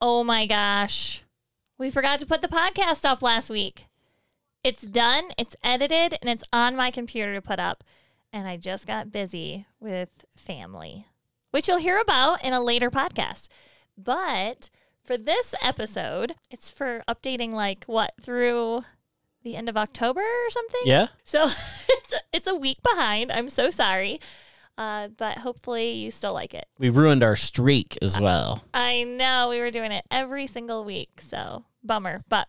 Oh my gosh. We forgot to put the podcast up last week. It's done, it's edited, and it's on my computer to put up. And I just got busy with family, which you'll hear about in a later podcast. But for this episode, it's for updating like what through the end of October or something. Yeah. So it's a, it's a week behind. I'm so sorry. Uh, but hopefully you still like it. We ruined our streak as well. I know we were doing it every single week, so bummer. But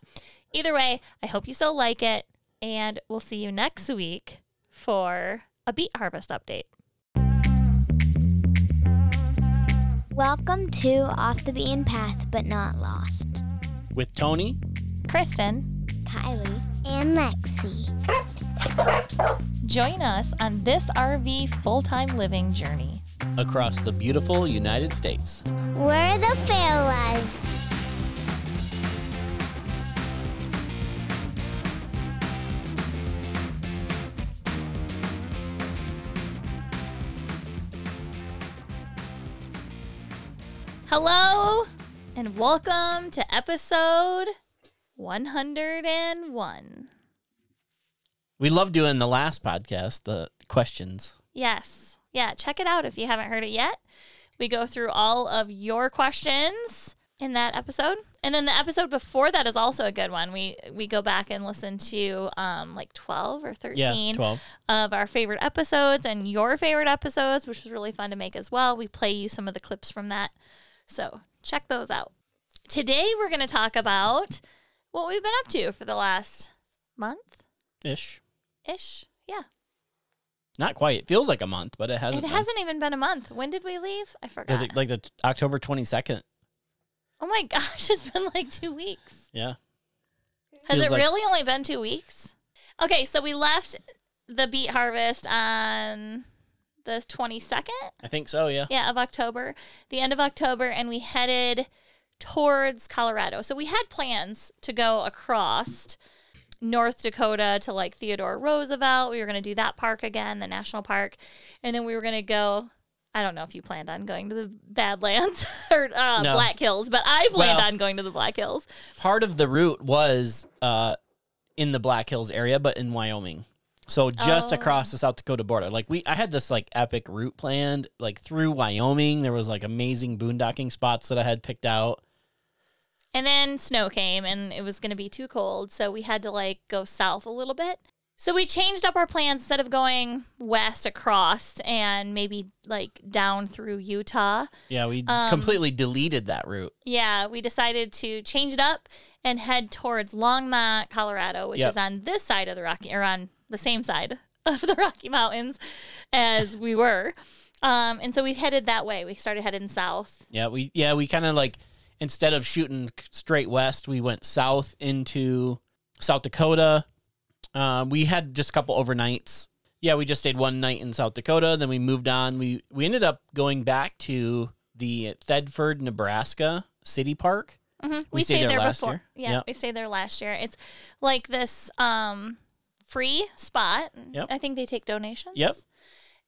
either way, I hope you still like it, and we'll see you next week for a beet harvest update. Welcome to Off the Beaten Path But Not Lost. With Tony, Kristen, Kylie and Lexi. Join us on this RV full time living journey. across the beautiful United States. Where the fair was. Hello, and welcome to episode 101. We love doing the last podcast, the questions. Yes. Yeah, check it out if you haven't heard it yet. We go through all of your questions in that episode. And then the episode before that is also a good one. We we go back and listen to um like 12 or 13 Yeah, 12. of our favorite episodes and your favorite episodes, which was really fun to make as well. We play you some of the clips from that. So, check those out. Today we're going to talk about what we've been up to for the last month Ish. Ish. Yeah. Not quite. It feels like a month, but it hasn't. It been. hasn't even been a month. When did we leave? I forgot. Like, like the t- October 22nd. oh my gosh, it's been like two weeks. Yeah. Has Feels it like- really only been two weeks? Okay, so we left the beet harvest on the 22nd, I think so, yeah. yeah, of October, the end of October, and we headed towards Colorado. So we had plans to go across North Dakota to like Theodore Roosevelt. We were going to do that park again, the national park. And then we were going to go. I don't know if you planned on going to the Badlands or uh, No. Black Hills, but I planned Well- on going to the Black Hills. Part of the route was uh, in the Black Hills area, but in Wyoming. So just Oh. across the South Dakota border. Like we I had this like epic route planned like through Wyoming. There was like amazing boondocking spots that I had picked out. And then snow came and it was going to be too cold. So we had to like go south a little bit. So we changed up our plans instead of going west across and maybe like down through Utah. Yeah, we Um, completely deleted that route. Yeah, we decided to change it up and head towards Longmont, Colorado, which Yep. is on this side of the Rocky, or on the same side of the Rocky Mountains as we were. Um, and so we headed that way. We started heading south. Yeah, we yeah we kind of like instead of shooting straight west, we went south into South Dakota. Um, we had just a couple overnights. Yeah, we just stayed one night in South Dakota. Then we moved on. We we ended up going back to the Thedford, Nebraska City Park. hmm We stayed there last before. year. Yeah, Yep. we stayed there last year. It's like this um, free spot. Yep. I think they take donations. Yep.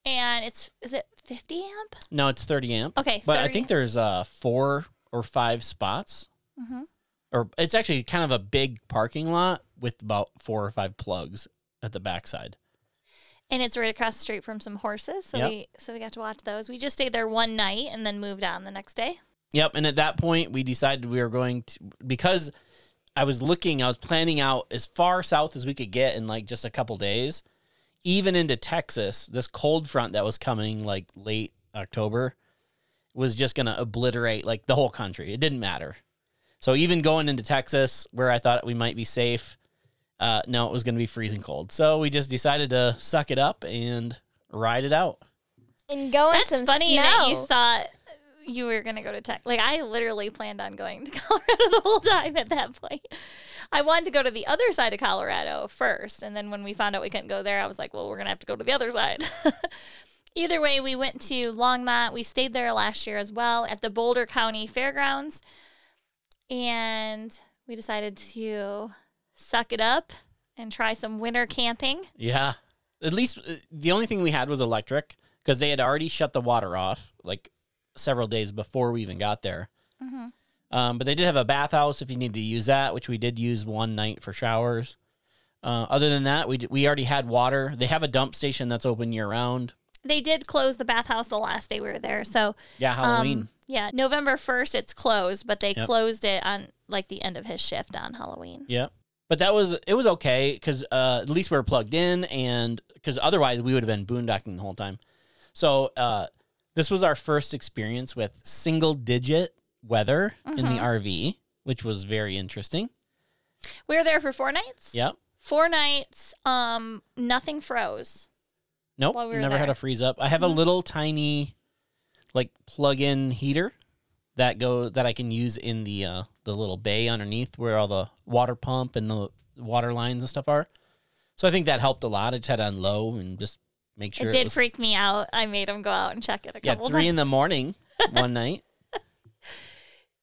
And it's is it 50 amp? No, it's thirty amp. Okay, but I think there's uh four or five spots. Mhm. Or it's actually kind of a big parking lot with about four or five plugs at the backside. And it's right across the street from some horses. So Yep. we so we got to watch those. We just stayed there one night and then moved on the next day. Yep. And at that point, we decided we were going to, because I was looking, I was planning out as far south as we could get in like just a couple days, even into Texas. This cold front that was coming like late October was just going to obliterate like the whole country. It didn't matter. So even going into Texas, where I thought we might be safe, uh, no, it was going to be freezing cold. So we just decided to suck it up and ride it out. And go in That's some funny snow. that you thought you were going to go to Texas. Like I literally planned on going to Colorado the whole time at that point. I wanted to go to the other side of Colorado first, and then when we found out we couldn't go there, I was like, "Well, we're going to have to go to the other side." Either way, we went to Longmont. We stayed there last year as well at the Boulder County Fairgrounds, and we decided to suck it up and try some winter camping. Yeah. At least uh, the only thing we had was electric because they had already shut the water off like several days before we even got there. Mhm. Um, but they did have a bathhouse if you needed to use that, which we did use one night for showers. Uh, other than that, we d- we already had water. They have a dump station that's open year round. They did close the bathhouse the last day we were there. So Yeah, Halloween. Um, yeah, November first it's closed, but they Yep. closed it on like the end of his shift on Halloween. Yeah. But that was it was okay because uh, at least we were plugged in, and because otherwise we would have been boondocking the whole time. So uh, this was our first experience with single digit weather in the RV, which was very interesting. We were there for four nights. Yep. Four nights. Um, nothing froze. Nope. We never had a freeze up. I have a little tiny, like plug-in heater that go that I can use in the uh, the little bay underneath where all the water pump and the water lines and stuff are. So I think that helped a lot. I just had it on low and just make sure it did was, freak me out. I made him go out and check it a yeah couple three in the morning one night.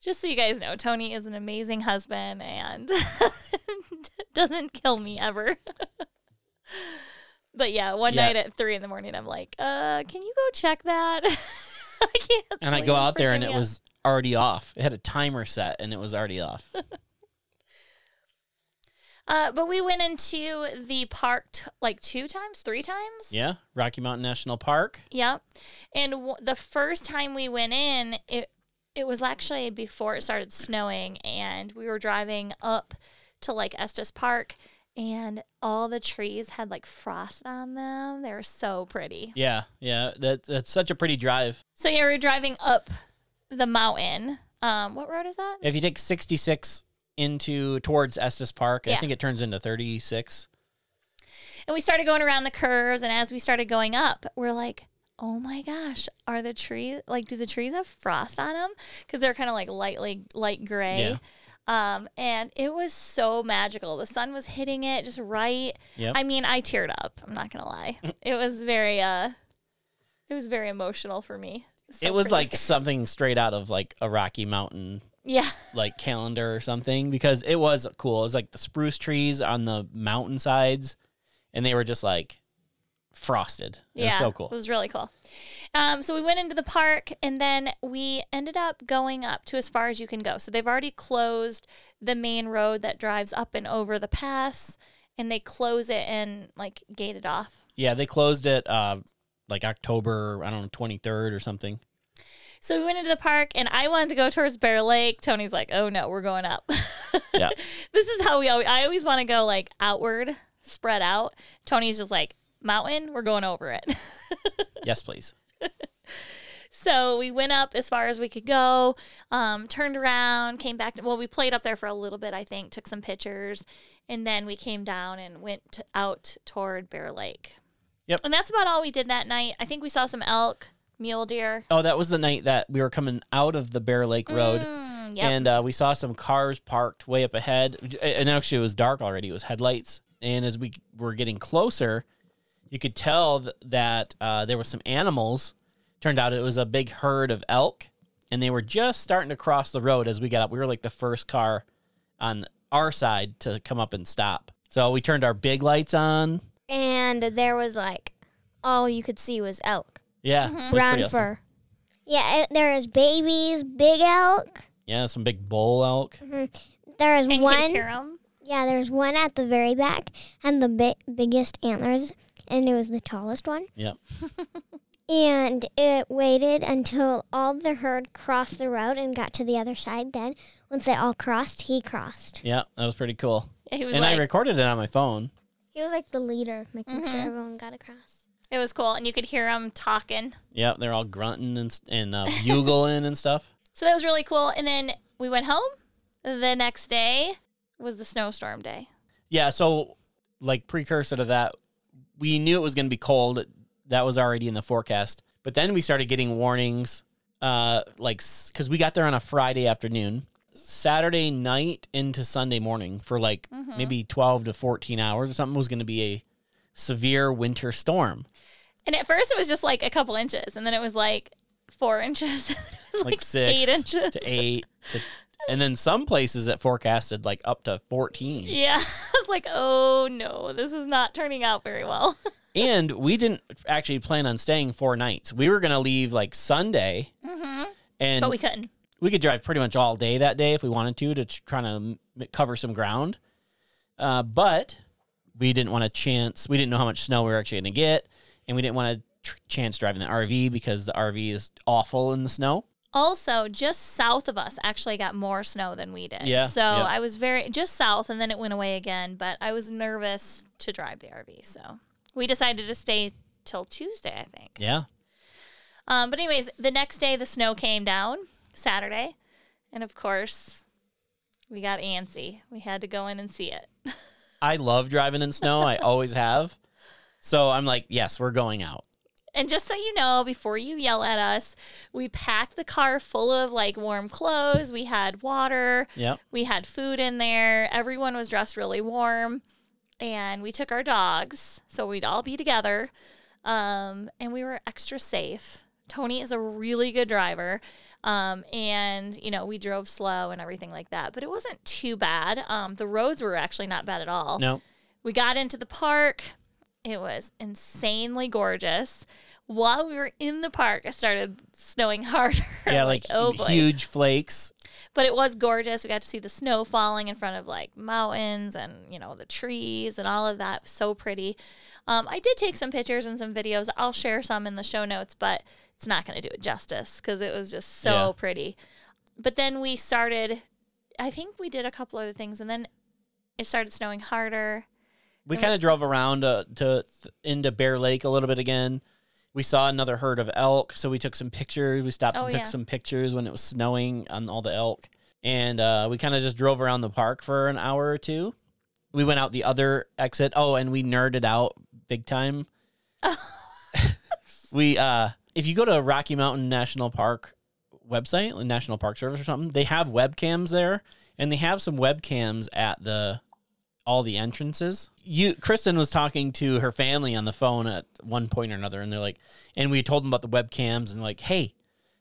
Just so you guys know, Tony is an amazing husband and doesn't kill me ever. but yeah, one Yeah. night at three in the morning, I'm like, uh, can you go check that? I can't. And I go out there and it out. was already off. It had a timer set and it was already off. Uh, but we went into the park t- like two times, three times. yeah, Rocky Mountain National Park. Yep. And w- the first time we went in, it it was actually before it started snowing, and we were driving up to like Estes Park, and all the trees had like frost on them. They were so pretty. Yeah, yeah, that that's such a pretty drive. So yeah, we're driving up the mountain. Um, what road is that? If you take 66 into towards Estes Park, I think it turns into 36. And we started going around the curves, and as we started going up, we're like, "Oh my gosh, are the trees like? Do the trees have frost on them? Because they're kind of like lightly light gray." Um, and it was so magical. The sun was hitting it just right. Yep. I mean, I teared up. I'm not gonna lie. it was very, uh, it was very emotional for me. So it was pretty. like something straight out of like a Rocky Mountain yeah, like calendar or something because it was cool. It was like the spruce trees on the mountain sides and they were just like frosted. It yeah, was so cool. It was really cool. Um, so we went into the park and then we ended up going up to as far as you can go. So they've already closed the main road that drives up and over the pass, and they close it and like gate it off. yeah, they closed it uh like October, I don't know, 23rd or something. So we went into the park and I wanted to go towards Bear Lake. Tony's like, "Oh no, we're going up." Yeah. this is how we always. I always want to go like outward, spread out. Tony's just like mountain. We're going over it. yes, please. So we went up as far as we could go, um, turned around, came back. well, we played up there for a little bit, I think, took some pictures, and then we came down and went to, out toward Bear Lake. Yep. And that's about all we did that night. I think we saw some elk, mule deer. Oh, that was the night that we were coming out of the Bear Lake Road. Mm, yep. and uh, we saw some cars parked way up ahead. And actually, it was dark already. It was headlights. And as we were getting closer, you could tell th- that uh, there were some animals. Turned out it was a big herd of elk, and they were just starting to cross the road as we got up. We were like the first car on our side to come up and stop. So we turned our big lights on. and there was like all you could see was elk, Yeah, Mm-hmm. brown awesome. fur. Yeah, it, there is babies, big elk. Yeah, some big bull elk. There is and you one. could hear 'em. Yeah, there's one at the very back and the bi- biggest antlers, and it was the tallest one. Yep. And it waited until all the herd crossed the road and got to the other side. Then, once they all crossed, he crossed. Yeah, that was pretty cool. Yeah, he was And like, I recorded it on my phone. He was like the leader, making Mm-hmm. sure everyone got across. it was cool, and you could hear them talking. Yep, they're all grunting and s- and uh, bugling and stuff. So that was really cool. And then we went home. The next day was the snowstorm day. Yeah, so like precursor to that, we knew it was going to be cold. That was already in the forecast. But then we started getting warnings, uh, like because we got there on a Friday afternoon, Saturday night into Sunday morning for like maybe twelve to fourteen hours or something was going to be a severe winter storm, And at first it was just like a couple inches, and then it was like four inches. was like, like, six eight inches. to eight to, and then some places that forecasted like up to fourteen. Yeah, I was like, oh no, this is not turning out very well. And we didn't actually plan on staying four nights. We were going to leave like Sunday, and but we couldn't. we could drive pretty much all day that day if we wanted to to try to m- cover some ground. Uh, but we didn't want to chance. We didn't know how much snow we were actually going to get, and we didn't want to tr- chance driving the RV because the RV is awful in the snow. Also, just south of us actually got more snow than we did. Yeah, So. I was very just south, and then it went away again. But I was nervous to drive the RV, so we decided to stay till Tuesday, I think. Yeah, Um, but anyways, the next day the snow came down, Saturday, and of course, we got antsy. We had to go in and see it. I love driving in snow. I always have. So I'm like, yes, we're going out. And just so you know, before you yell at us, we packed the car full of like warm clothes. We had water. Yep. We had food in there. Everyone was dressed really warm. And we took our dogs so we'd all be together. Um, and we were extra safe. Tony is a really good driver. Um, and, you know, we drove slow and everything like that. But it wasn't too bad. Um, the roads were actually not bad at all. No. We got into the park. It was insanely gorgeous. While we were in the park, it started snowing harder. Yeah, like, oh boy. huge flakes. But it was gorgeous. We got to see the snow falling in front of like mountains and, you know, the trees and all of that. So pretty. Um, I did take some pictures and some videos. I'll share some in the show notes, but it's not going to do it justice because it was just so Yeah. pretty. But then we started, I think we did a couple other things and then it started snowing harder. We kind of drove around uh, to th- into Bear Lake a little bit again. We saw another herd of elk, so we took some pictures. We stopped Oh, and took yeah. some pictures when it was snowing on all the elk, and uh, we kind of just drove around the park for an hour or two. We went out the other exit. Oh, and we nerded out big time. we uh, if you go to Rocky Mountain National Park website, National Park Service or something, they have webcams there, and they have some webcams at the all the entrances. You Kristen was talking to her family on the phone at one point or another, and they're like, and we told them about the webcams, and like, hey,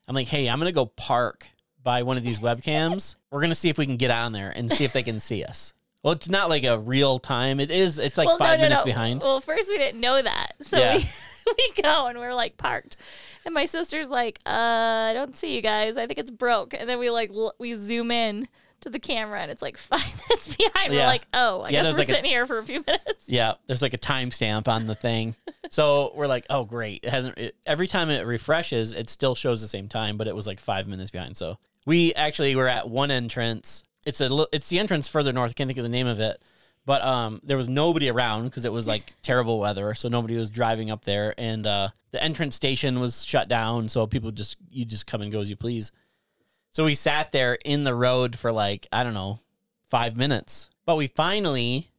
I'm like, hey, I'm gonna go park by one of these webcams. We're gonna see if we can get on there and see if they can see us. Well, it's not like a real time. It is. It's like well, five no, no, minutes no. behind. Well, first we didn't know that, so Yeah. we, we go and we're like parked, and my sister's like, "Uh, I don't see you guys. I think it's broke." And then we like l- we zoom in to the camera, and it's like five minutes behind. We're like, "Oh, I Yeah, guess we're like a- sitting here for a few minutes." Yeah, there's like a timestamp on the thing. so we're like, oh great. It hasn't it, every time it refreshes, it still shows the same time, but it was like five minutes behind. So we actually were at one entrance. It's a it's the entrance further north. I can't think of the name of it. But um, there was nobody around because it was like terrible weather, so nobody was driving up there, and uh, the entrance station was shut down, so people just you just come and go as you please. So we sat there in the road for like I don't know five minutes, but we finally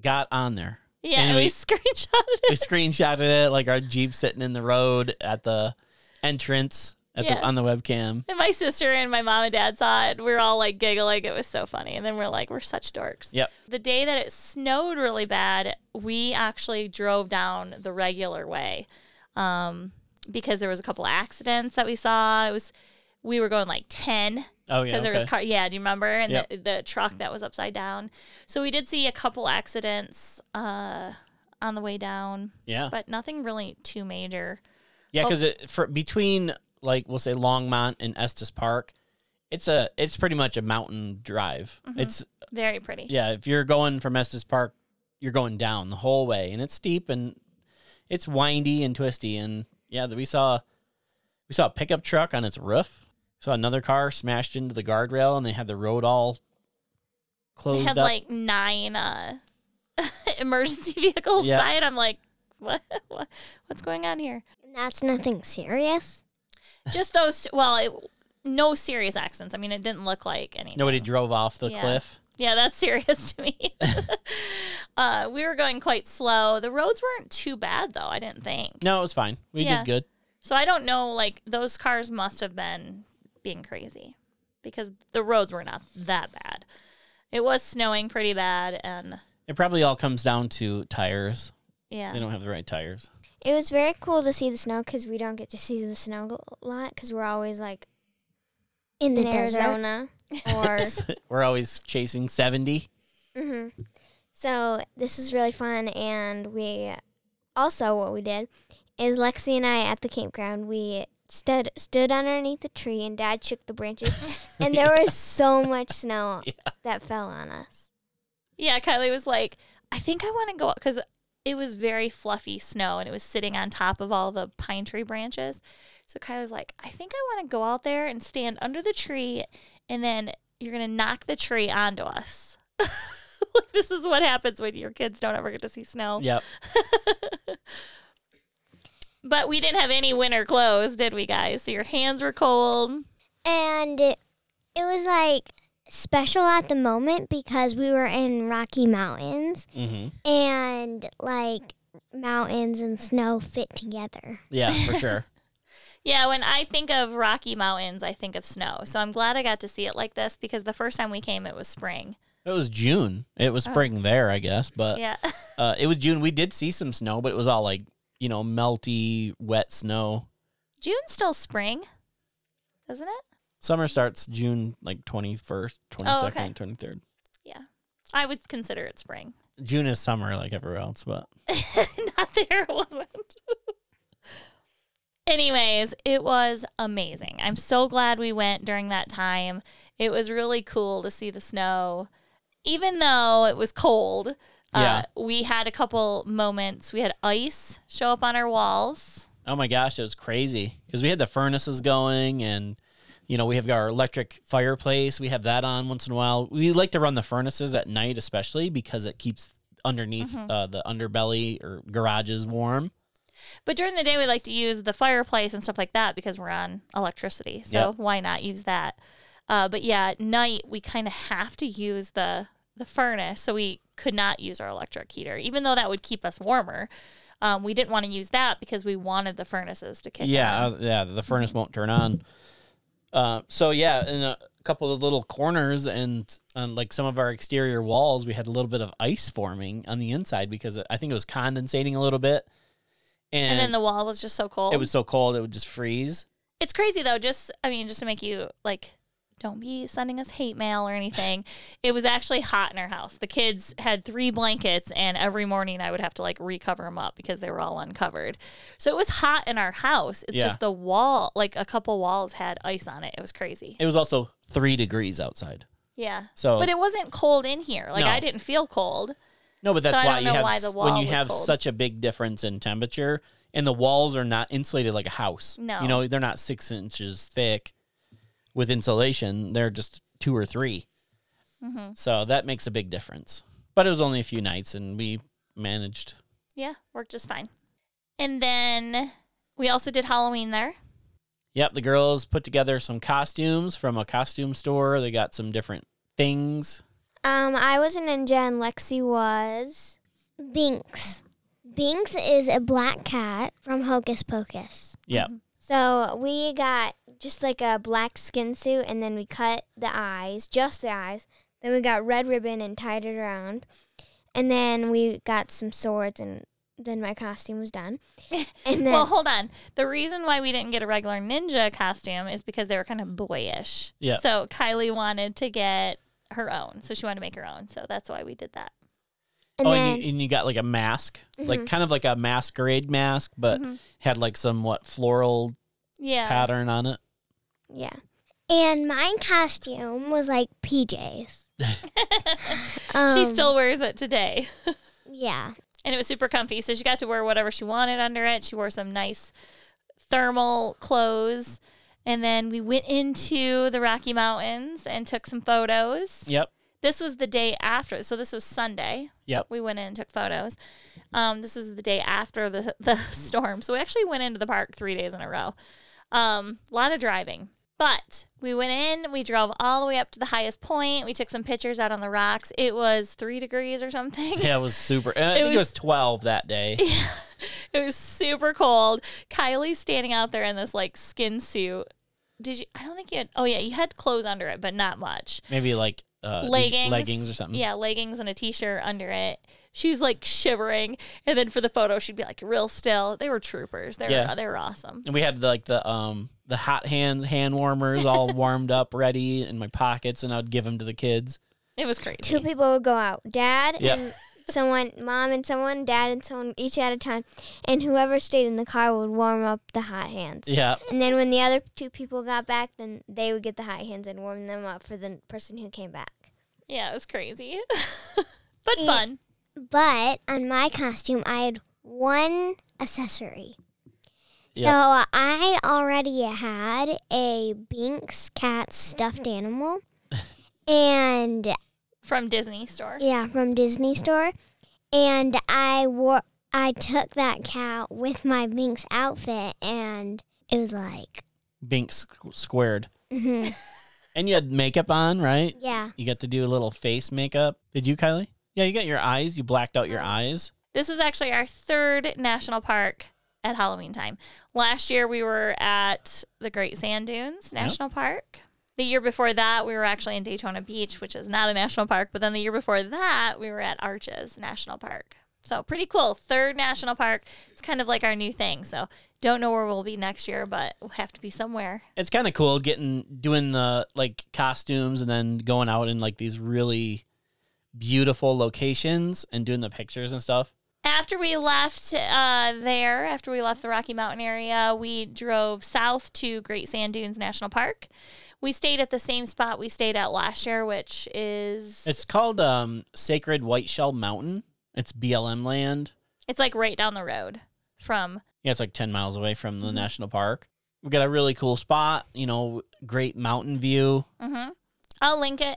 got on there Yeah, And we, we- screenshotted it. we screenshotted it like our jeep sitting in the road at the entrance at Yeah. the, on the webcam And my sister and my mom and dad saw it. We were all like giggling. It was so funny. And then we're like, we're such dorks. Yep. The day that it snowed really bad, we actually drove down the regular way um, because there was a couple accidents that we saw. It was we were going like 10. because yeah there was car. Yeah, do you remember? And Yep. the, the truck that was upside down. So we did see a couple accidents uh, on the way down, yeah but nothing really too major. yeah Oh. because it for between like we'll say longmont and estes park it's a it's pretty much a mountain drive Mm-hmm. it's Very pretty. yeah if you're going from estes park you're going down the whole way and it's steep and it's windy and twisty and yeah we saw we saw a pickup truck on its roof saw another car smashed into the guardrail and they had the road all They closed had up like nine uh, emergency vehicles Yeah. by it. I'm like, what? what? What's going on here? That's nothing serious. Just those. Well, it, no serious accidents. I mean, it didn't look like anything. Nobody drove off the Yeah. cliff. Yeah, that's serious to me. uh, we were going quite slow. The roads weren't too bad, though. I didn't think. No, it was fine. We Yeah. did good. So I don't know. Like those cars must have been being crazy because the roads were not that bad. It was snowing pretty bad, and It probably all comes down to tires. yeah. They don't have the right tires. It was very cool to see the snow because we don't get to see the snow a lot because we're always like in the the. Arizona or We're always chasing 70. hmm So this is really fun, and we also what we did is Lexi and I at the campground we stood stood underneath the tree, and Dad shook the branches, and there was so much snow Yeah. that fell on us. Yeah, Kylie was like, I think I want to go because it was very fluffy snow and it was sitting on top of all the pine tree branches. So Kylie was like, I think I want to go out there and stand under the tree and then you're going to knock the tree onto us. this is what happens when your kids don't ever get to see snow. Yep. But we didn't have any winter clothes, did we, guys? So your hands were cold. And it, it was like special at the moment because we were in Rocky Mountains hmm and like mountains and snow fit together. Yeah, for sure. Yeah, when I think of Rocky Mountains, I think of snow. So I'm glad I got to see it like this because the first time we came, it was spring. It was June. It was Oh. spring there, I guess, but Yeah. uh, it was June. We did see some snow, but it was all like you know melty, wet snow. June's still spring, isn't it? Summer starts June like twenty first, twenty second, Oh, okay. twenty third. Yeah. I would consider it spring. June is summer like everywhere else, but Not there, it wasn't. Anyways, it was amazing. I'm so glad we went during that time. It was really cool to see the snow. Even though it was cold, Yeah. uh, we had a couple moments. We had ice show up on our walls. oh my gosh, it was crazy because we had the furnaces going and. You know, we have our electric fireplace. We have that on once in a while. We like to run the furnaces at night, especially because it keeps underneath Mhm. uh, the underbelly or garages warm. But during the day, we like to use the fireplace and stuff like that because we're on electricity. So Yep. why not use that? Uh, but yeah, at night we kind of have to use the the furnace, so we could not use our electric heater, even though that would keep us warmer. Um, we didn't want to use that because we wanted the furnaces to kick yeah, on. uh, yeah. The furnace won't turn on. Uh, so yeah, in a couple of little corners and on like some of our exterior walls, we had a little bit of ice forming on the inside because I think it was condensating a little bit, and, and then the wall was just so cold. it was so cold it would just freeze. It's crazy though. Just I mean, just to make you like, don't be sending us hate mail or anything. it was actually hot in our house. The kids had three blankets, and every morning I would have to like recover them up because they were all uncovered. So it was hot in our house. It's Yeah. just the wall, like a couple walls had ice on it. It was crazy. It was also three degrees outside. Yeah. So But it wasn't cold in here. Like No. I didn't feel cold. no, but that's I why you have why when you have cold. such a big difference in temperature, and the walls are not insulated like a house. No. you know they're not six inches thick with insulation. They're just two or 3 hmm So that makes a big difference. But it was only a few nights, and we managed. Yeah, worked just fine. And then we also did Halloween there. Yep, the girls put together some costumes from a costume store. They got some different things. Um, I was a ninja, and Lexi was. Binx. Binx is a black cat from Hocus Pocus. Yep. So we got just like a black skin suit, and then we cut the eyes, just the eyes. Then we got red ribbon and tied it around, and then we got some swords, and then my costume was done. And then Well, hold on. The reason why we didn't get a regular ninja costume is because they were kind of boyish. Yeah. So Kylie wanted to get her own. So she wanted to make her own. So that's why we did that. and oh, then and, you, and you got like a mask, like Mm-hmm. kind of like a masquerade mask, but Mhm. had like some what floral Yeah. pattern on it. yeah, And my costume was like PJs. Um, she still wears it today. Yeah. And it was super comfy. So she got to wear whatever she wanted under it. She wore some nice thermal clothes. And then we went into the Rocky Mountains and took some photos. Yep. This was the day after. So this was Sunday. Yep. We went in and took photos. Um, this is the day after the, the storm. So we actually went into the park three days in a row. Um, a lot of driving. But we went in, we drove all the way up to the highest point. We took some pictures out on the rocks. It was three degrees or something. Yeah, it was super. I It think it was- was 12 that day. Yeah, It was super cold. Kylie's standing out there in this like skin suit. Did you? I don't think you had. Oh yeah, you had clothes under it, but not much. Maybe like uh, leggings, leggings or something. Yeah, leggings and a t-shirt under it. She's like shivering, and then for the photo, she'd be like real still. They were troopers. They were Yeah. they were awesome. And we had like the um the hot hands hand warmers all warmed up, ready in my pockets, and I'd give them to the kids. It was crazy. two people would go out. Dad Yeah. and someone, mom and someone, dad and someone, each at a time, and whoever stayed in the car would warm up the hot hands. Yeah. And then when the other two people got back, then they would get the hot hands and warm them up for the person who came back. Yeah, it was crazy. but Yeah. fun. But on my costume, I had one accessory. Yep. So I already had a Binx cat stuffed animal. and From Disney store. yeah, from Disney store. And I wore I took that cat with my Binx outfit and it was like Binx squared. mhm, And you had makeup on, right? yeah. You got to do a little face makeup. Did you, Kylie? Yeah, you got your eyes. You blacked out your eyes. This is actually our third national park at Halloween time. Last year we were at the Great Sand Dunes National Park. The year before that, we were actually in Daytona Beach, which is not a national park. But then the year before that, we were at Arches National Park. So pretty cool. Third national park. It's kind of like our new thing. So don't know where we'll be next year, but we'll have to be somewhere. It's kind of cool getting doing the like costumes and then going out in like these really beautiful locations and doing the pictures and stuff. After we left uh, there, after we left the Rocky Mountain area, we drove south to Great Sand Dunes National Park. We stayed at the same spot we stayed at last year, which is It's called um, Sacred White Shell Mountain. It's BLM land. it's like right down the road from Yeah, it's like 10 miles away from the national park. We got a really cool spot, you know, great mountain view. Mm-hmm. I'll link it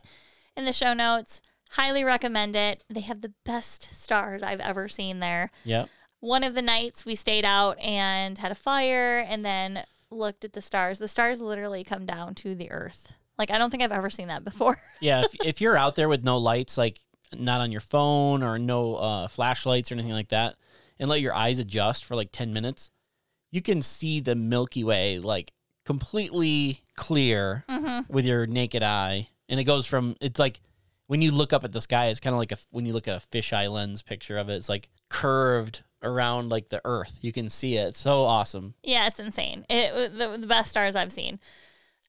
in the show notes. Highly recommend it. They have the best stars I've ever seen there. Yep. One of the nights we stayed out and had a fire and then looked at the stars. The stars literally come down to the earth. Like I don't think I've ever seen that before. Yeah, if, if you're out there with no lights, like not on your phone or no uh, flashlights or anything like that, and let your eyes adjust for like 10 minutes, you can see the Milky Way like completely clear mm-hmm. with your naked eye. And it goes from, it's like when you look up at the sky, it's kind of like a, when you look at a fisheye lens picture of it, it's like curved around like the earth. You can see it. It's so awesome. Yeah, it's insane. It the, the best stars I've seen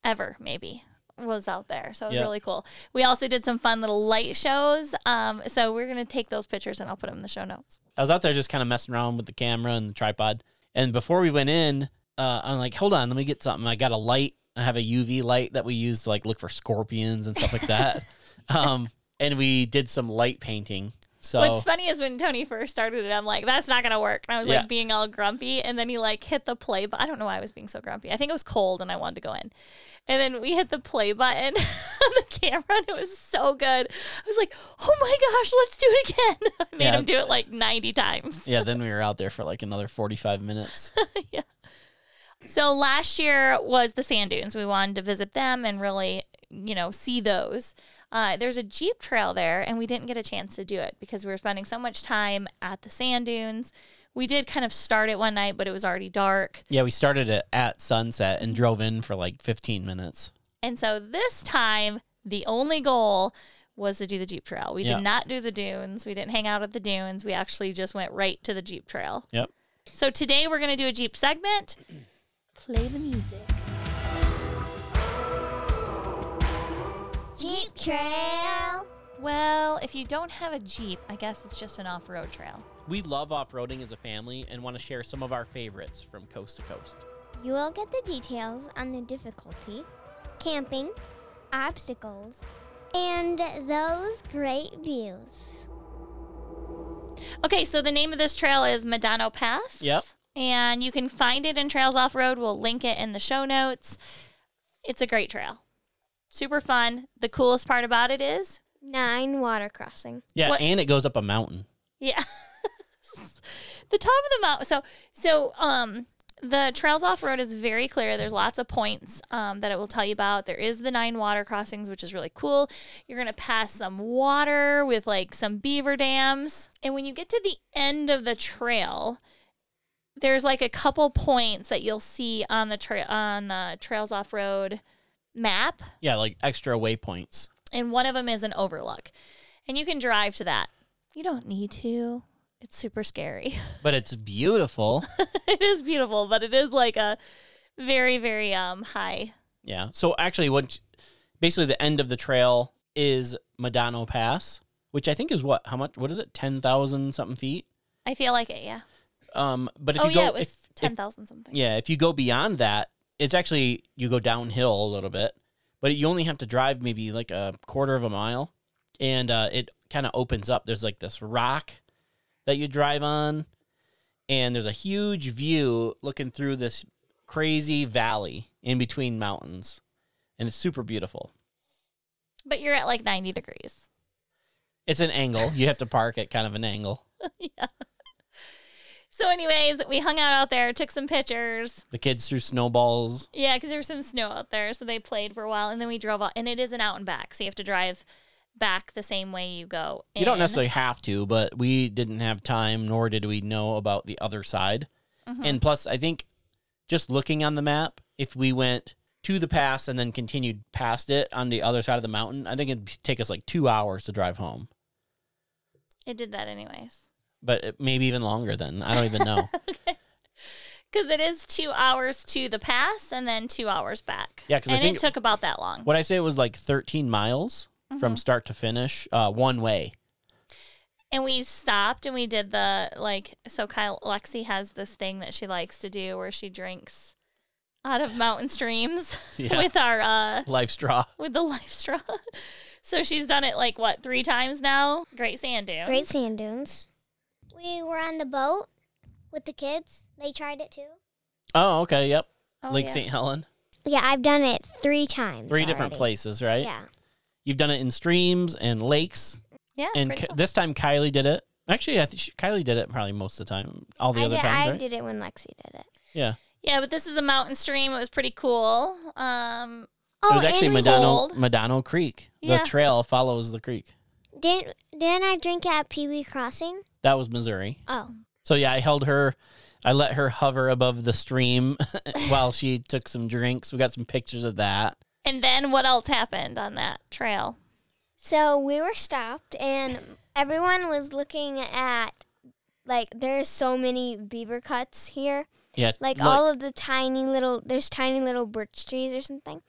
ever, maybe was out there. So it was Yeah. really cool. We also did some fun little light shows. Um, so we're gonna take those pictures and I'll put them in the show notes. I was out there just kind of messing around with the camera and the tripod. And before we went in, uh, I'm like, hold on, let me get something. I got a light. I have a UV light that we use to like look for scorpions and stuff like that. um, and we did some light painting. So What's funny is when Tony first started it, I'm like, that's not gonna work. And I was Yeah. like being all grumpy, and then he like hit the play but I don't know why I was being so grumpy. I think it was cold and I wanted to go in. And then we hit the play button on the camera and it was so good. I was like, oh my gosh, let's do it again. I made Yeah. him do it like 90 times. yeah, then we were out there for like another 45 minutes. Yeah. So last year was the sand dunes. We wanted to visit them and really, you know, see those. Uh, there's a Jeep trail there, and we didn't get a chance to do it because we were spending so much time at the sand dunes. We did kind of start it one night, but it was already dark. yeah, we started it at sunset and drove in for like 15 minutes. And so this time, the only goal was to do the Jeep trail. We Yeah. did not do the dunes. We didn't hang out at the dunes. We actually just went right to the Jeep trail. Yep. So today we're going to do a Jeep segment. Play the music. Jeep Trail. Well, if you don't have a Jeep, I guess it's just an off road trail. We love off roading as a family and want to share some of our favorites from coast to coast. You will get the details on the difficulty, camping, obstacles, and those great views. Okay, so the name of this trail is Medano Pass. Yep. And you can find it in Trails Off Road. We'll link it in the show notes. It's a great trail. Super fun. The coolest part about it is, Nine water crossing. Yeah, What- and it goes up a mountain. yeah, the top of the mountain. So, so um, the Trails Off Road is very clear. There's lots of points um, that it will tell you about. There is the nine water crossings, which is really cool. You're gonna pass some water with like some beaver dams, and when you get to the end of the trail, there's like a couple points that you'll see on the trail on the Trails Off Road map, Yeah, like extra waypoints. and one of them is an overlook, and you can drive to that. You don't need to. It's super scary. But it's beautiful. it is beautiful, but it is like a very very um high. Yeah. So actually, what basically the end of the trail is Medano Pass, which I think is what? How much? What is it? Ten thousand something feet. I feel like it. Yeah. Um, but if oh you go, yeah, it was if, if- ten thousand something. yeah, if you go beyond that, it's actually you go downhill a little bit, but you only have to drive maybe like a quarter of a mile, and uh, it kind of opens up. There's like this rock that you drive on, and there's a huge view looking through this crazy valley in between mountains, and it's super beautiful. But you're at like ninety degrees. It's an angle. You have to park at kind of an angle. yeah. So, anyways, we hung out out there, took some pictures. The kids threw snowballs. Yeah, because there was some snow out there, so they played for a while, and then we drove out. And it is an out and back, so you have to drive back the same way you go. You don't in. necessarily have to, but we didn't have time, nor did we know about the other side. Mhm. And plus, I think just looking on the map, if we went to the pass and then continued past it on the other side of the mountain, I think it'd take us like two hours to drive home. It did that anyways. But maybe even longer than I don't even know. Because it is two hours to the pass and then two hours back. Yeah, 'cause I and think- it took about that long. what I say it was like 13 miles from start to finish, uh, one way. And we stopped and we did the like. So Kyle Lexi has this thing that she likes to do where she drinks out of mountain streams Yeah. with our uh Life straw. with the life straw. so she's done it like what three times now. Great sand dunes. Great sand dunes. We were on the boat with the kids. They tried it too. Oh, okay. Yep. Oh, Lake yeah. St. Helen. Yeah, I've done it three times. Three different already. places, right? Yeah. You've done it in streams and lakes. Yeah, and pretty Ki- cool. this time Kylie did it. Actually, I think she, Kylie did it probably most of the time. All the I other did, times, I right? did it when Lexi did it. Yeah. yeah, but this is a mountain stream. It was pretty cool. Um, Oh, it was actually and we- Medano, cold. Medano Creek. Yeah. The trail follows the creek. Didn't didn't I drink at Pee Wee Crossing? That was Missouri. Oh, So yeah, I held her. I let her hover above the stream while she took some drinks. We got some pictures of that. and then what else happened on that trail? So we were stopped, and everyone was looking at like there's so many beaver cuts here. Yeah, Like look, all of the tiny little there's tiny little birch trees or something,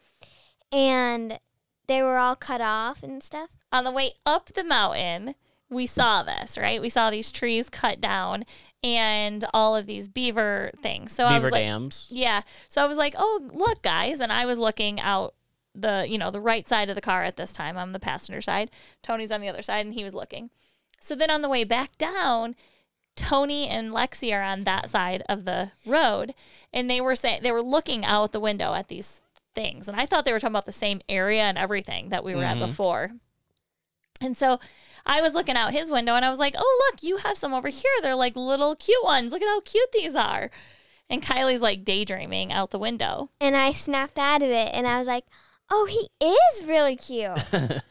and they were all cut off and stuff. On the way up the mountain, we saw this, right? We saw these trees cut down and all of these beaver things. So I beaver was like, dams. Yeah. So I was like, "Oh, look, guys!" And I was looking out the, you know, the right side of the car at this time. I'm the passenger side. Tony's on the other side, and he was looking. So then on the way back down, Tony and Lexi are on that side of the road, and they were saying they were looking out the window at these things, and I thought they were talking about the same area and everything that we were Mhm. at before. And so I was looking out his window and I was like, oh, look, you have some over here. They're like little cute ones. Look at how cute these are. And Kylie's like daydreaming out the window. And I snapped out of it, and I was like, "Oh, he is really cute."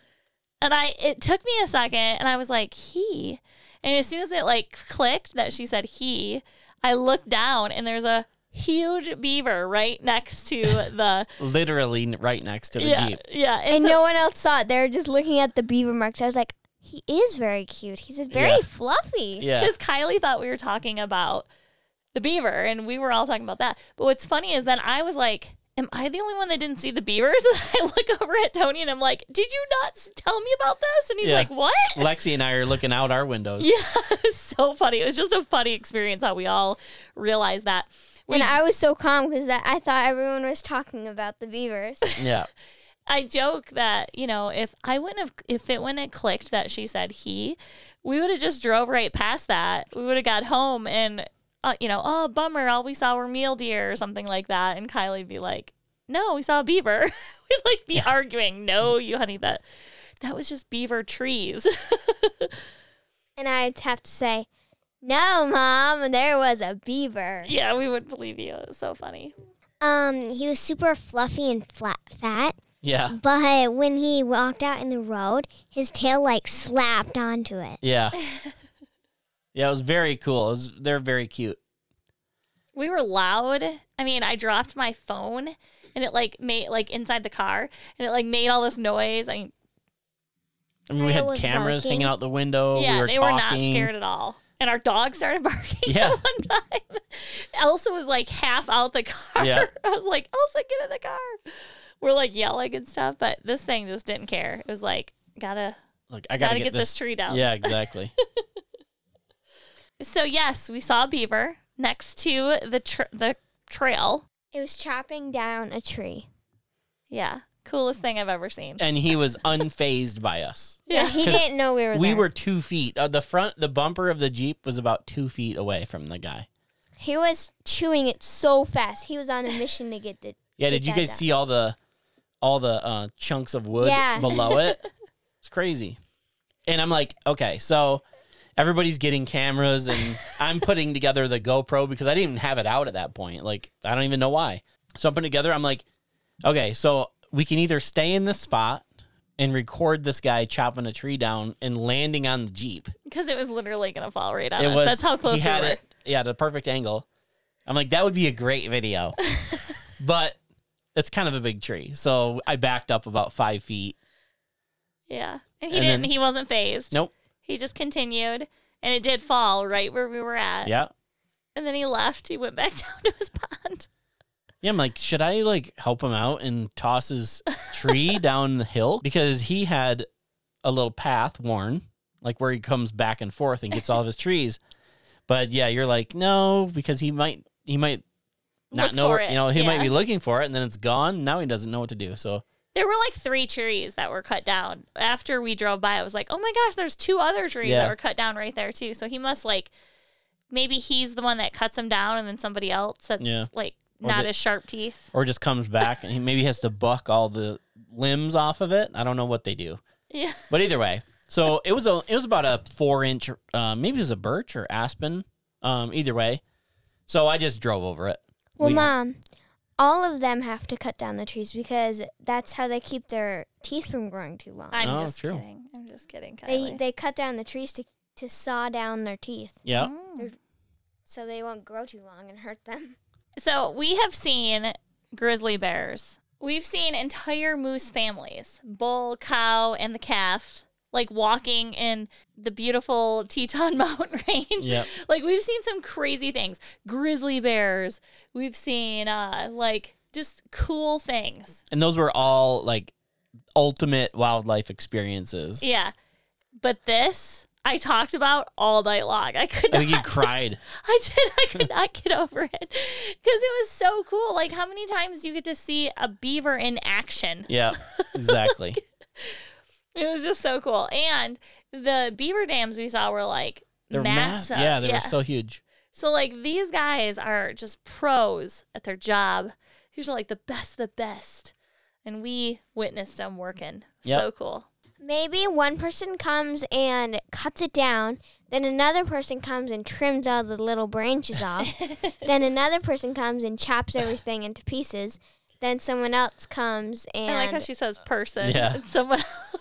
And I it took me a second and I was like, he. And as soon as it like clicked that she said he, I looked down and there's a huge beaver right next to the Literally right next to the yeah, jeep. yeah. and so- no one else saw it. They were just looking at the beaver marks. I was like, "He is very cute. He's very Yeah. fluffy." Yeah. because Kylie thought we were talking about the beaver, and we were all talking about that. But what's funny is then I was like, "Am I the only one that didn't see the beavers?" And I look over at Tony, and I'm like, "Did you not tell me about this?" And he's Yeah. like, "What?" Lexi and I are looking out our windows. Yeah, it was so funny. It was just a funny experience how we all realized that. We And I was so calm because I thought everyone was talking about the beavers. Yeah. I joke that you know if I wouldn't have if it wouldn't have clicked that she said he, we would have just drove right past that. We would have got home and uh, you know oh bummer all we saw were mule deer or something like that, and Kylie'd be like, no, we saw a beaver. We'd like be arguing. No, you honey, that that was just beaver trees. and I'd have to say, "No, mom, there was a beaver." yeah, we wouldn't believe you. It was so funny. um, he was super fluffy and flat, fat. Yeah. But when he walked out in the road, his tail like slapped onto it. Yeah. Yeah, it was very cool. It was, they're very cute. we were loud. I mean, I dropped my phone and it like made like inside the car and it like made all this noise. I mean, I mean, we had cameras barking. hanging out the window. yeah, we were they talking. were not scared at all. And our dog started barking Yeah. at one time. Elsa was like half out the car. Yeah. I was like, Elsa, get in the car. We're like yelling and stuff, but this thing just didn't care. It was like, gotta Like I Gotta, gotta, get, this, tree down. Yeah, exactly. So yes, we saw a beaver next to the tr- the trail. It was chopping down a tree. Yeah, coolest thing I've ever seen. and he was unfazed by us. Yeah, he didn't know we were We there. were two feet. Uh, the front, the bumper of the jeep was about two feet away from the guy. He was chewing it so fast. He was on a mission to get the. Yeah, Get did you guys down. see all the all the uh, chunks of wood Yeah. below it? It's crazy. And I'm like, okay, so everybody's getting cameras and I'm putting together the GoPro because I didn't even have it out at that point. Like, I don't even know why. So I'm putting it together. I'm like, okay, so we can either stay in this spot and record this guy chopping a tree down and landing on the Jeep. Because it was literally gonna fall right on It us. That's how close he we had were. it. Yeah, the perfect angle. I'm like, that would be a great video. but it's kind of a big tree. So I backed up about five feet. Yeah, and he And didn't. then- he wasn't fazed. Nope. He just continued, and it did fall right where we were at. Yeah. And then he left. He went back down to his pond. Yeah, I'm like, should I like help him out and toss his tree down the hill? Because he had a little path worn, like where he comes back and forth and gets all of his trees. But yeah, you're like, no, because he might he might not know where- you know, he might be looking for it and then it's gone. Now he doesn't know what to do. So There were like three trees that were cut down. After we drove by, I was like, oh my gosh, there's two other trees Yeah. that were cut down right there too. So he must like, maybe he's the one that cuts them down, and then somebody else that's Yeah. like Or not as sharp teeth. or just comes back and he maybe has to buck all the limbs off of it. I don't know what they do. Yeah. But either way, so it was a it was about a four inch, uh, maybe it was a birch or aspen. Um, either way, so I just drove over it. Well, We mom, all of them have to cut down the trees because that's how they keep their teeth from growing too long. I'm Oh, just true. kidding. I'm just kidding, they Kylie. they cut down the trees to to saw down their teeth yeah, Mm. so they won't grow too long and hurt them. So we have seen grizzly bears. We've seen entire moose families, bull, cow, and the calf, like walking in the beautiful Teton Mountain Range. Yep. Like we've seen some crazy things. Grizzly bears. We've seen uh like just cool things. and those were all like ultimate wildlife experiences. Yeah. But this I talked about all night long. I could I think you cried. I did. I could not get over it because it was so cool. Like, how many times do you get to see a beaver in action? Yeah, exactly. It was just so cool. And the beaver dams we saw were like They're massive. massive. Yeah, they were so huge. So, like, these guys are just pros at their job. These are like the best, of the best. And we witnessed them working. Yep. So cool. Maybe one person comes and cuts it down, then another person comes and trims all the little branches off, then another person comes and chops everything into pieces, then someone else comes and I like how she says person. Yeah. And someone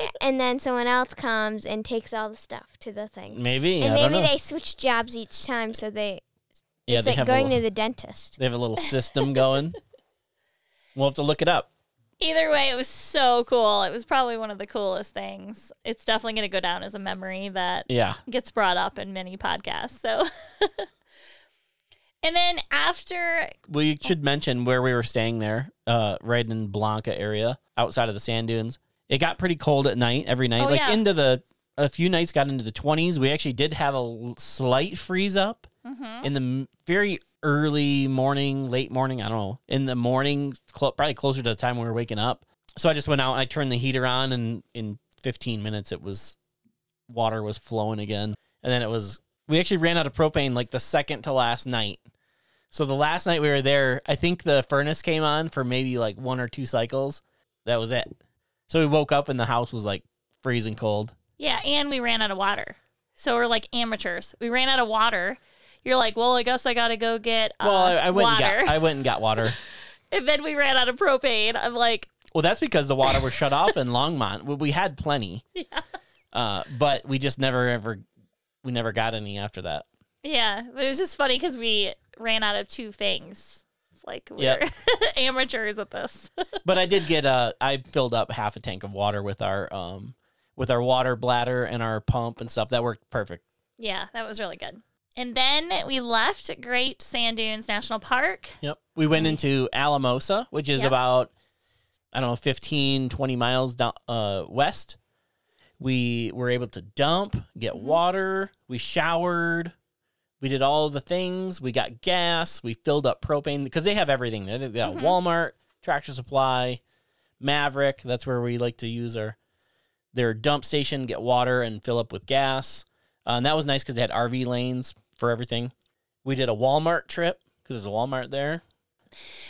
else. and then someone else comes and takes all the stuff to the thing. Maybe. and I don't maybe know. they switch jobs each time, so they yeah, it's they like have going a to the dentist. they have a little system going. we'll have to look it up. Either way, it was so cool. It was probably one of the coolest things. It's definitely going to go down as a memory that Yeah. gets brought up in many podcasts. So, and then after, We should mention where we were staying there, uh, right in Blanca area, outside of the sand dunes. It got pretty cold at night, every night, Oh, like yeah. into the. A few nights got into the 20s. We actually did have a slight freeze up Mhm. in the very early morning, late morning. I don't know. In the morning, clo- probably closer to the time we were waking up. So I just went out and I turned the heater on, and in 15 minutes, it was water was flowing again. And then it was, we actually ran out of propane like the second to last night. So the last night we were there, I think the furnace came on for maybe like one or two cycles. That was it. So we woke up and the house was like freezing cold. yeah, and we ran out of water. So we're like amateurs. We ran out of water. You're like, well, I guess I got to go get uh, Well, I, I went water. and got I went and got water. and then we ran out of propane. I'm like, Well, that's because the water was shut off in Longmont. We- We had plenty, yeah. uh, but we just never ever we never got any after that. Yeah, but it was just funny because we ran out of two things. Like we're Yep. amateurs at this. But I did get uh I filled up half a tank of water with our um with our water bladder and our pump and stuff. That worked perfect. yeah, that was really good. And then we left Great Sand Dunes National Park. Yep. We went into Alamosa, which is Yep. about I don't know 15 20 miles down uh west. We were able to dump, get Mhm. water. We showered. We did all the things. We got gas. We filled up propane because they have everything there. They got Mhm. Walmart, Tractor Supply, Maverik. That's where we like to use our their dump station, get water, and fill up with gas. Uh, and that was nice because they had RV lanes for everything. We did a Walmart trip because there's a Walmart there.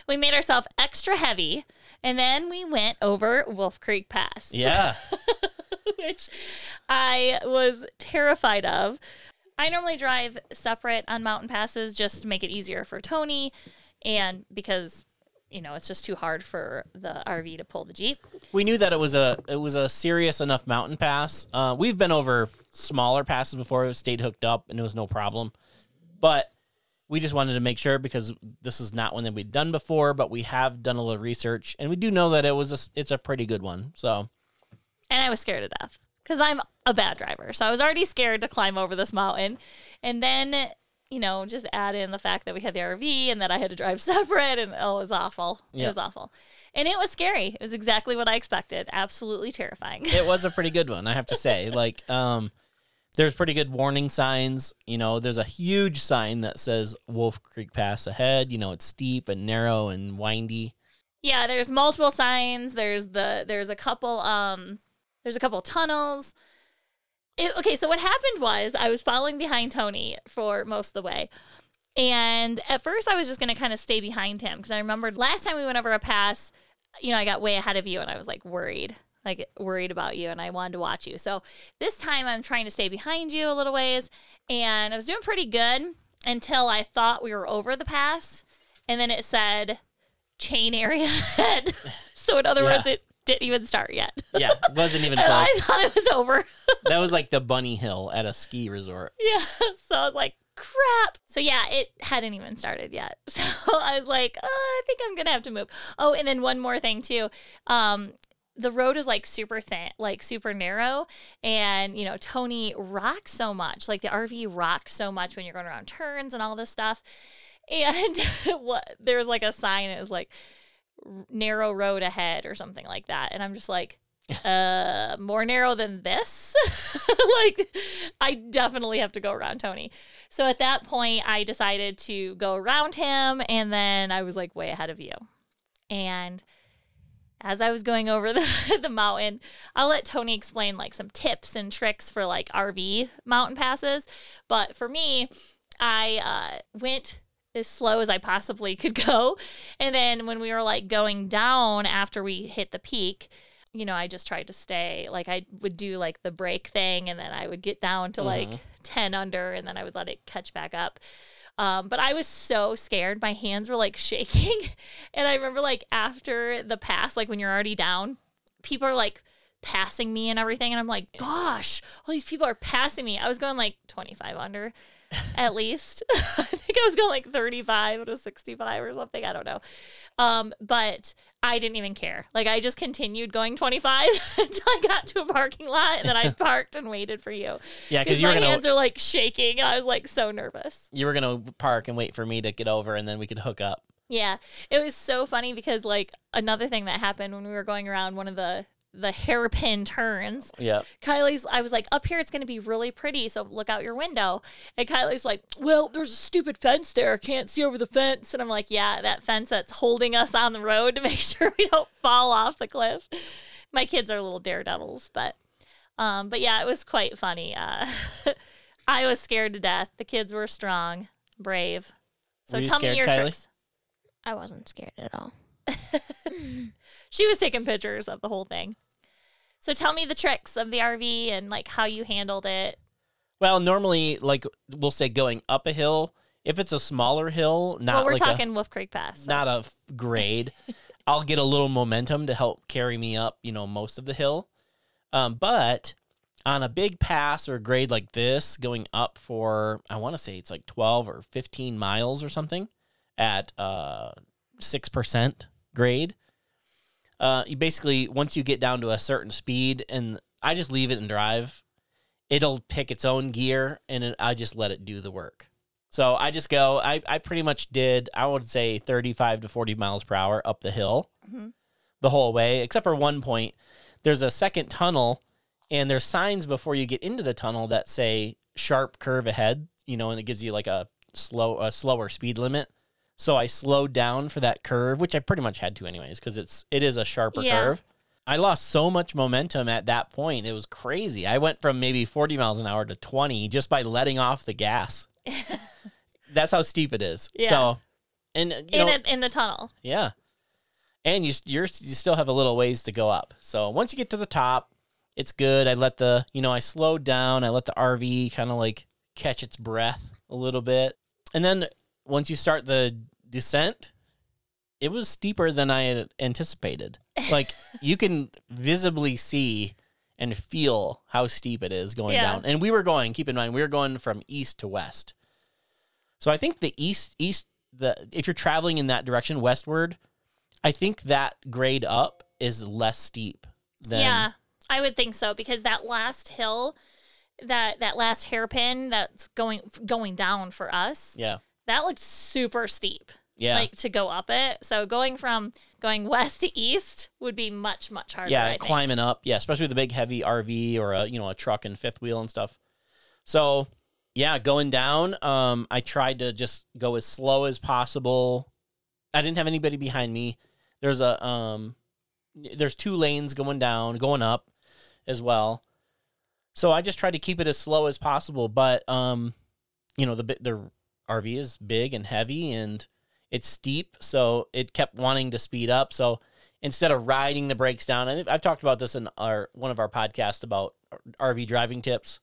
We made ourselves extra heavy, and then we went over Wolf Creek Pass. Yeah. which I was terrified of. I normally drive separate on mountain passes just to make it easier for Tony and because you know, it's just too hard for the RV to pull the Jeep. we knew that it was a it was a serious enough mountain pass. Uh, we've been over smaller passes before, it stayed hooked up, and it was no problem. But we just wanted to make sure because this is not one that we'd done before, but we have done a little research, and we do know that it was a, it's a pretty good one. So And I was scared to death because I'm a bad driver. So I was already scared to climb over this mountain. And then, you know, just add in the fact that we had the RV and that I had to drive separate. And oh, it was awful. It was awful. And it was scary. It was exactly what I expected. Absolutely terrifying. it was a pretty good one, I have to say. Like, um, there's pretty good warning signs. You know, there's a huge sign that says Wolf Creek Pass ahead. You know, it's steep and narrow and windy. Yeah, there's multiple signs. There's the there's a couple um there's a couple tunnels. It, okay, so what happened was I was following behind Tony for most of the way. And at first I was just going to kind of stay behind him because I remembered last time we went over a pass, you know, I got way ahead of you and I was like worried, like worried about you and I wanted to watch you. So this time I'm trying to stay behind you a little ways and I was doing pretty good until I thought we were over the pass and then it said chain area ahead. so in other Yeah. words, it didn't even start yet. Yeah, it wasn't even close. I thought it was over. that was like the bunny hill at a ski resort. yeah. So I was like, crap. So yeah, it hadn't even started yet. So I was like, oh, I think I'm gonna have to move. Oh, and then one more thing too. Um, the road is like super thin, like super narrow, and you know Tony rocks so much. Like the RV rocks so much when you're going around turns and all this stuff. And what there's like a sign. It was like narrow road ahead or something like that. And I'm just like, uh, more narrow than this. like, I definitely have to go around Tony. So at that point, I decided to go around him, and then I was like way ahead of you. And as I was going over the, the mountain, I'll let Tony explain like some tips and tricks for like RV mountain passes. But for me, I uh, went as slow as I possibly could go. And then when we were like going down after we hit the peak, you know, I just tried to stay like I would do like the brake thing and then I would get down to like 10 under and then I would let it catch back up. Um, but I was so scared. My hands were like shaking. And I remember like after the pass, like when you're already down, people are like passing me and everything. And I'm like, gosh, all these people are passing me. I was going like 25 under at least. I think I was going like 35 to 65 or something. I don't know. Um, but I didn't even care. Like I just continued going 25 until I got to a parking lot and then I parked and waited for you. Yeah, because my were gonna hands are like shaking. I was like so nervous. you were gonna park and wait for me to get over, and then we could hook up. Yeah, it was so funny because like another thing that happened when we were going around one of the the hairpin turns. Yeah, Kylie's, I was like, up here it's going to be really pretty, so look out your window. And Kylie's like, well, there's a stupid fence there. I can't see over the fence. And I'm like, yeah, that fence that's holding us on the road to make sure we don't fall off the cliff. My kids are little daredevils, but, um, but yeah, it was quite funny. Uh, I was scared to death. The kids were strong, brave. So Were you tell scared, me your Kylie? tricks. I wasn't scared at all. She was taking pictures of the whole thing. So tell me the tricks of the RV and like how you handled it. Well, normally, like we'll say, going up a hill. If it's a smaller hill, not well, we're like a, talking Wolf Creek Pass. so- not a f- grade, I'll get a little momentum to help carry me up. You know, most of the hill. Um, but on a big pass or grade like this, going up for I want to say it's like twelve or fifteen miles or something at uh six percent grade. Uh, you basically once you get down to a certain speed, and I just leave it and drive. It'll pick its own gear, and it, I just let it do the work. So I just go. I, I pretty much did. I would say thirty-five to forty miles per hour up the hill Mhm. the whole way, except for one point. There's a second tunnel and there's signs before you get into the tunnel that say sharp curve ahead, you know, and it gives you like a slow a slower speed limit. So I slowed down for that curve, which I pretty much had to anyways because it's it is a sharper Yeah. curve. I lost so much momentum at that point. It was crazy. I went from maybe 40 miles an hour to 20 just by letting off the gas. That's how steep it is. Yeah. So, and you in know, a, in the tunnel. yeah, and you you're you still have a little ways to go up. So once you get to the top, it's good. I let the you know I slowed down. I let the RV kind of like catch its breath a little bit, and then once you start the descent, it was steeper than I had anticipated. Like you can visibly see and feel how steep it is going Yeah. down. And we were going. Keep in mind, we were going from east to west. So I think the east east the if you're traveling in that direction westward, I think that grade up is less steep than yeah, I would think so because that last hill, that that last hairpin that's going going down for us, yeah that looked super steep. yeah Like to go up it. So going from going west to east would be much much harder. yeah I think. climbing up yeah especially with a big heavy RV or a you know a truck and fifth wheel and stuff. So yeah, going down, um, I tried to just go as slow as possible. I didn't have anybody behind me. There's a um, there's two lanes going down, going up as well. So I just tried to keep it as slow as possible, but um, you know the the RV is big and heavy and it's steep, so it kept wanting to speed up. So instead of riding the brakes down, I think I've talked about this in our one of our podcasts about RV driving tips.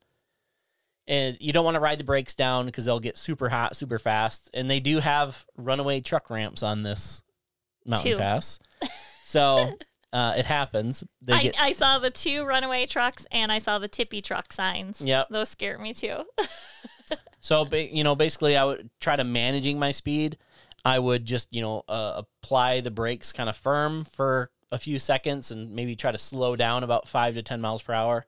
Is you don't want to ride the brakes down because they'll get super hot super fast, and they do have runaway truck ramps on this mountain Two. pass. So uh, it happens. They I, get I saw the two runaway trucks and I saw the tippy truck signs. Yep. Those scared me too. So, you know, basically, I would try to managing my speed. I would just, you know, uh, apply the brakes kind of firm for a few seconds and maybe try to slow down about five to 10 miles per hour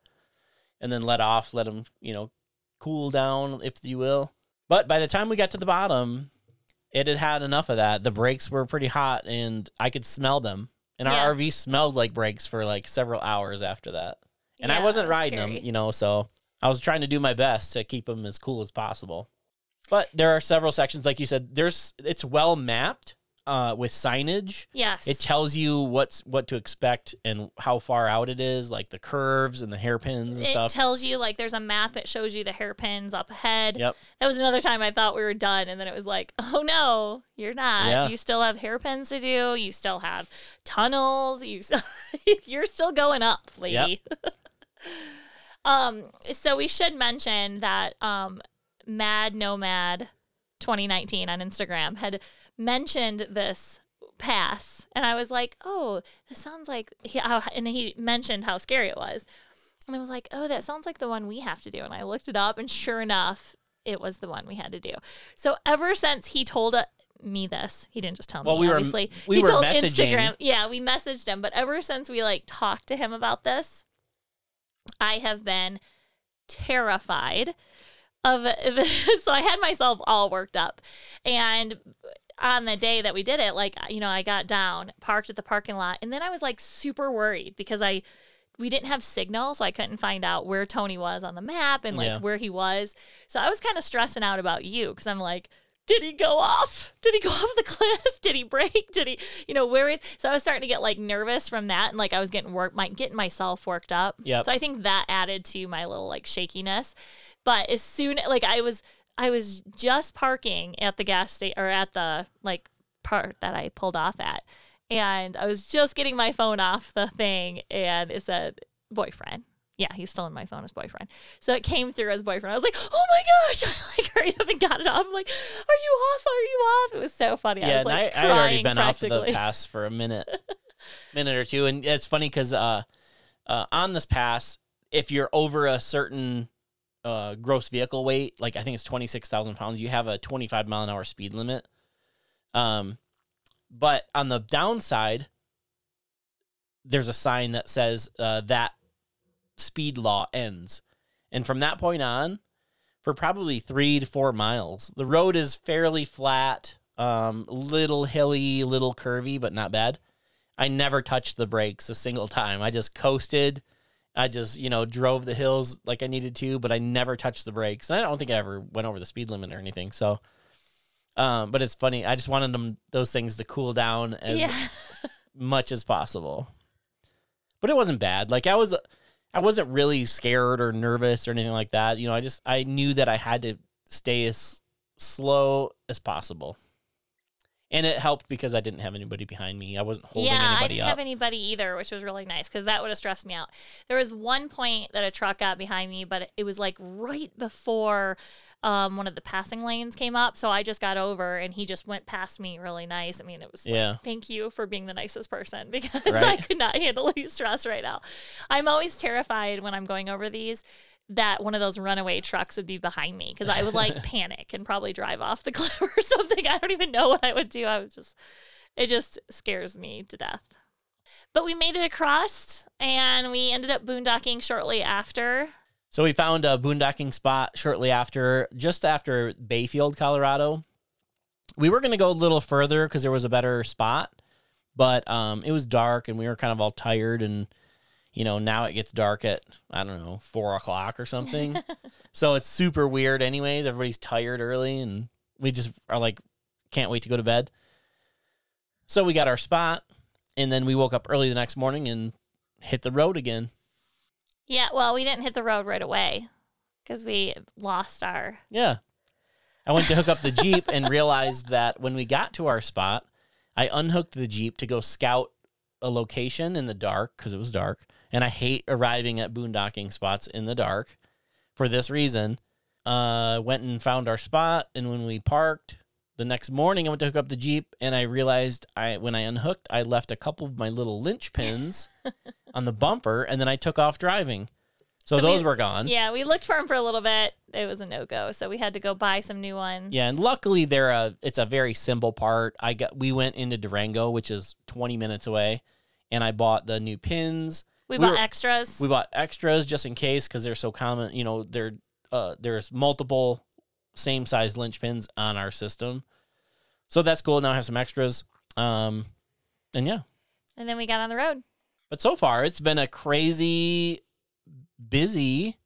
and then let off, let them, you know, cool down, if you will. But by the time we got to the bottom, it had had enough of that. The brakes were pretty hot and I could smell them. And Yeah. our RV smelled like brakes for like several hours after that. And I wasn't riding scary. them, you know, so I was trying to do my best to keep them as cool as possible. But there are several sections, like you said, there's it's well mapped uh, with signage. Yes. It tells you what's what to expect and how far out it is, like the curves and the hairpins and it stuff. It tells you like there's a map. It shows you the hairpins up ahead. Yep. That was another time I thought we were done, and then it was like, oh no, you're not. Yeah. You still have hairpins to do. You still have tunnels. You still, you're still going up, lady. um. So we should mention that um, Mad Nomad 2019 on Instagram had mentioned this pass, and I was like, oh, this sounds like. He, and he mentioned how scary it was. And I was like, oh, that sounds like the one we have to do. And I looked it up, and sure enough, it was the one we had to do. So ever since he told uh, me this, he didn't just tell Well, me. we were- obviously, we he were told messaging. Instagram. Yeah, we messaged him. But ever since we like talked to him about this, I have been terrified of this. So I had myself all worked up, and on the day that we did it, like you know, I got down, parked at the parking lot, and then I was like super worried because I we didn't have signal, so I couldn't find out where Tony was on the map and like Yeah. where he was. So I was kind of stressing out about you because I'm like, did he go off? Did he go off the cliff? Did he break? Did he, you know, where is? So I was starting to get like nervous from that, and like I was getting work, my getting myself worked up. Yep. So I think that added to my little like shakiness. But as soon like I was, I was just parking at the gas station or at the like part that I pulled off at, and I was just getting my phone off the thing, and it said boyfriend. Yeah, he's still in my phone as boyfriend. So it came through as boyfriend. I was like, oh my gosh! I like hurried up and got it off. I'm like, are you off? Are you off? It was so funny. I yeah, was and like I, I had already been off the pass for a minute, minute or two, and it's funny because uh, uh, on this pass, if you're over a certain uh, gross vehicle weight, like I think it's twenty six thousand pounds, you have a twenty five mile an hour speed limit. Um, but on the downside, there's a sign that says uh, that speed law ends, and from that point on, for probably three to four miles. The road is fairly flat, um, little hilly, little curvy, but not bad. I never touched the brakes a single time. I just coasted I just, you know, drove the hills like I needed to, but I never touched the brakes. And I don't think I ever went over the speed limit or anything. So, um, but it's funny. I just wanted them those things to cool down as yeah. much as possible. But it wasn't bad. Like I was I wasn't really scared or nervous or anything like that. You know, I just I knew that I had to stay as slow as possible. And it helped because I didn't have anybody behind me. I wasn't holding anybody up. yeah, I didn't up. have anybody either, which was really nice because that would have stressed me out. There was one point that a truck got behind me, but it was like right before um, one of the passing lanes came up. So I just got over and he just went past me really nice. I mean, it was like, Yeah. thank you for being the nicest person because I could not handle any stress right now. I'm always terrified when I'm going over these that one of those runaway trucks would be behind me because I would like panic and probably drive off the cliff or something. I don't even know what I would do. I would just, it just scares me to death. But we made it across and we ended up boondocking shortly after. So we found a boondocking spot shortly after, just after Bayfield, Colorado. We were going to go a little further because there was a better spot, but um, it was dark and we were kind of all tired. And, you know, now it gets dark at, I don't know, four o'clock or something. so it's super weird, anyways. Everybody's tired early and we just are like, can't wait to go to bed. So we got our spot and then we woke up early the next morning and hit the road again. Yeah, well, we didn't hit the road right away because we lost our. Yeah. I went to hook up the Jeep and realized that when we got to our spot, I unhooked the Jeep to go scout a location in the dark because it was dark. And I hate arriving at boondocking spots in the dark for this reason. Uh, went and found our spot. And when we parked the next morning, I went to hook up the Jeep and I realized I, when I unhooked, I left a couple of my little linchpins on the bumper and then I took off driving. So, So those we- were gone. Yeah, we looked for them for a little bit. It was a no go, so we had to go buy some new ones. Yeah, and luckily they're a it's a very simple part. I got we went into Durango, which is 20 minutes away, and I bought the new pins. We, we bought were- extras. We bought extras just in case because they're so common. You know, there uh there's multiple same size linchpins on our system, so that's cool. Now I have some extras. Um, and yeah, and then we got on the road. but so far it's been a crazy busy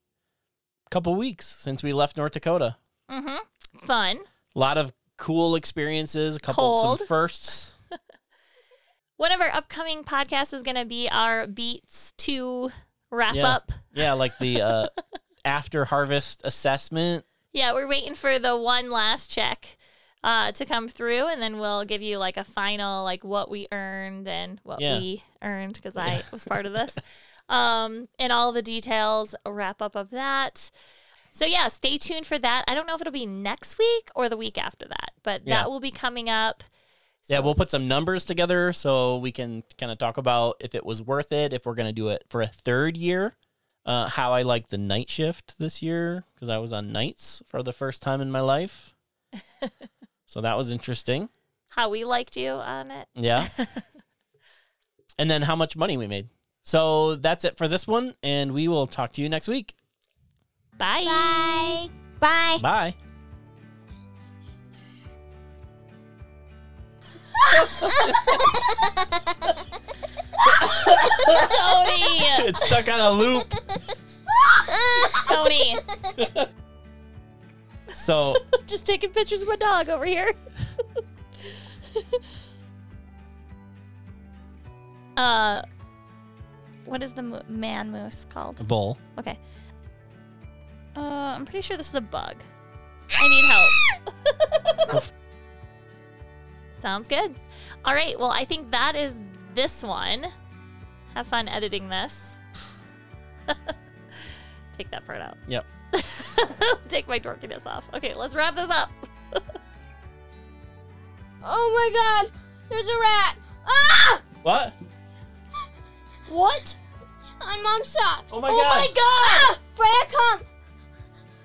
couple weeks since we left North Dakota. Mm-hmm. Fun. A lot of cool experiences, a couple Cold. some firsts. One of our upcoming podcasts is going to be our Beats to wrap Yeah. up. Yeah, like the uh, after harvest assessment. Yeah, we're waiting for the one last check uh, to come through, and then we'll give you like a final, like what we earned and what Yeah. we earned because I was part of this, um, and all the details, a wrap up of that. So yeah, stay tuned for that. I don't know if it'll be next week or the week after that, but Yeah. that will be coming up. Yeah, we'll put some numbers together so we can kind of talk about if it was worth it, if we're going to do it for a third year. Uh, how I like the night shift this year because I was on nights for the first time in my life. so that was interesting. how we liked you on it. Yeah. and then how much money we made. So that's it for this one, and we will talk to you next week. Bye. Bye. Bye. Bye. Tony. It's stuck on a loop. Tony. So Just taking pictures of my dog over here. uh, what is the mo- man moose called? bull. Okay. Uh, I'm pretty sure this is a bug. I need help. So Sounds good. All right. Well, I think that is this one. Have fun editing this. Take that part out. Yep. Take my dorkiness off. Okay, let's wrap this up. Oh my god! There's a rat! Ah! What? What? On mom's socks. Oh my god! oh my god! Ah! Freya, come!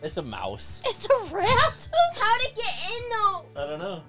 It's a mouse. It's a rat? How'd it get in though? I don't know.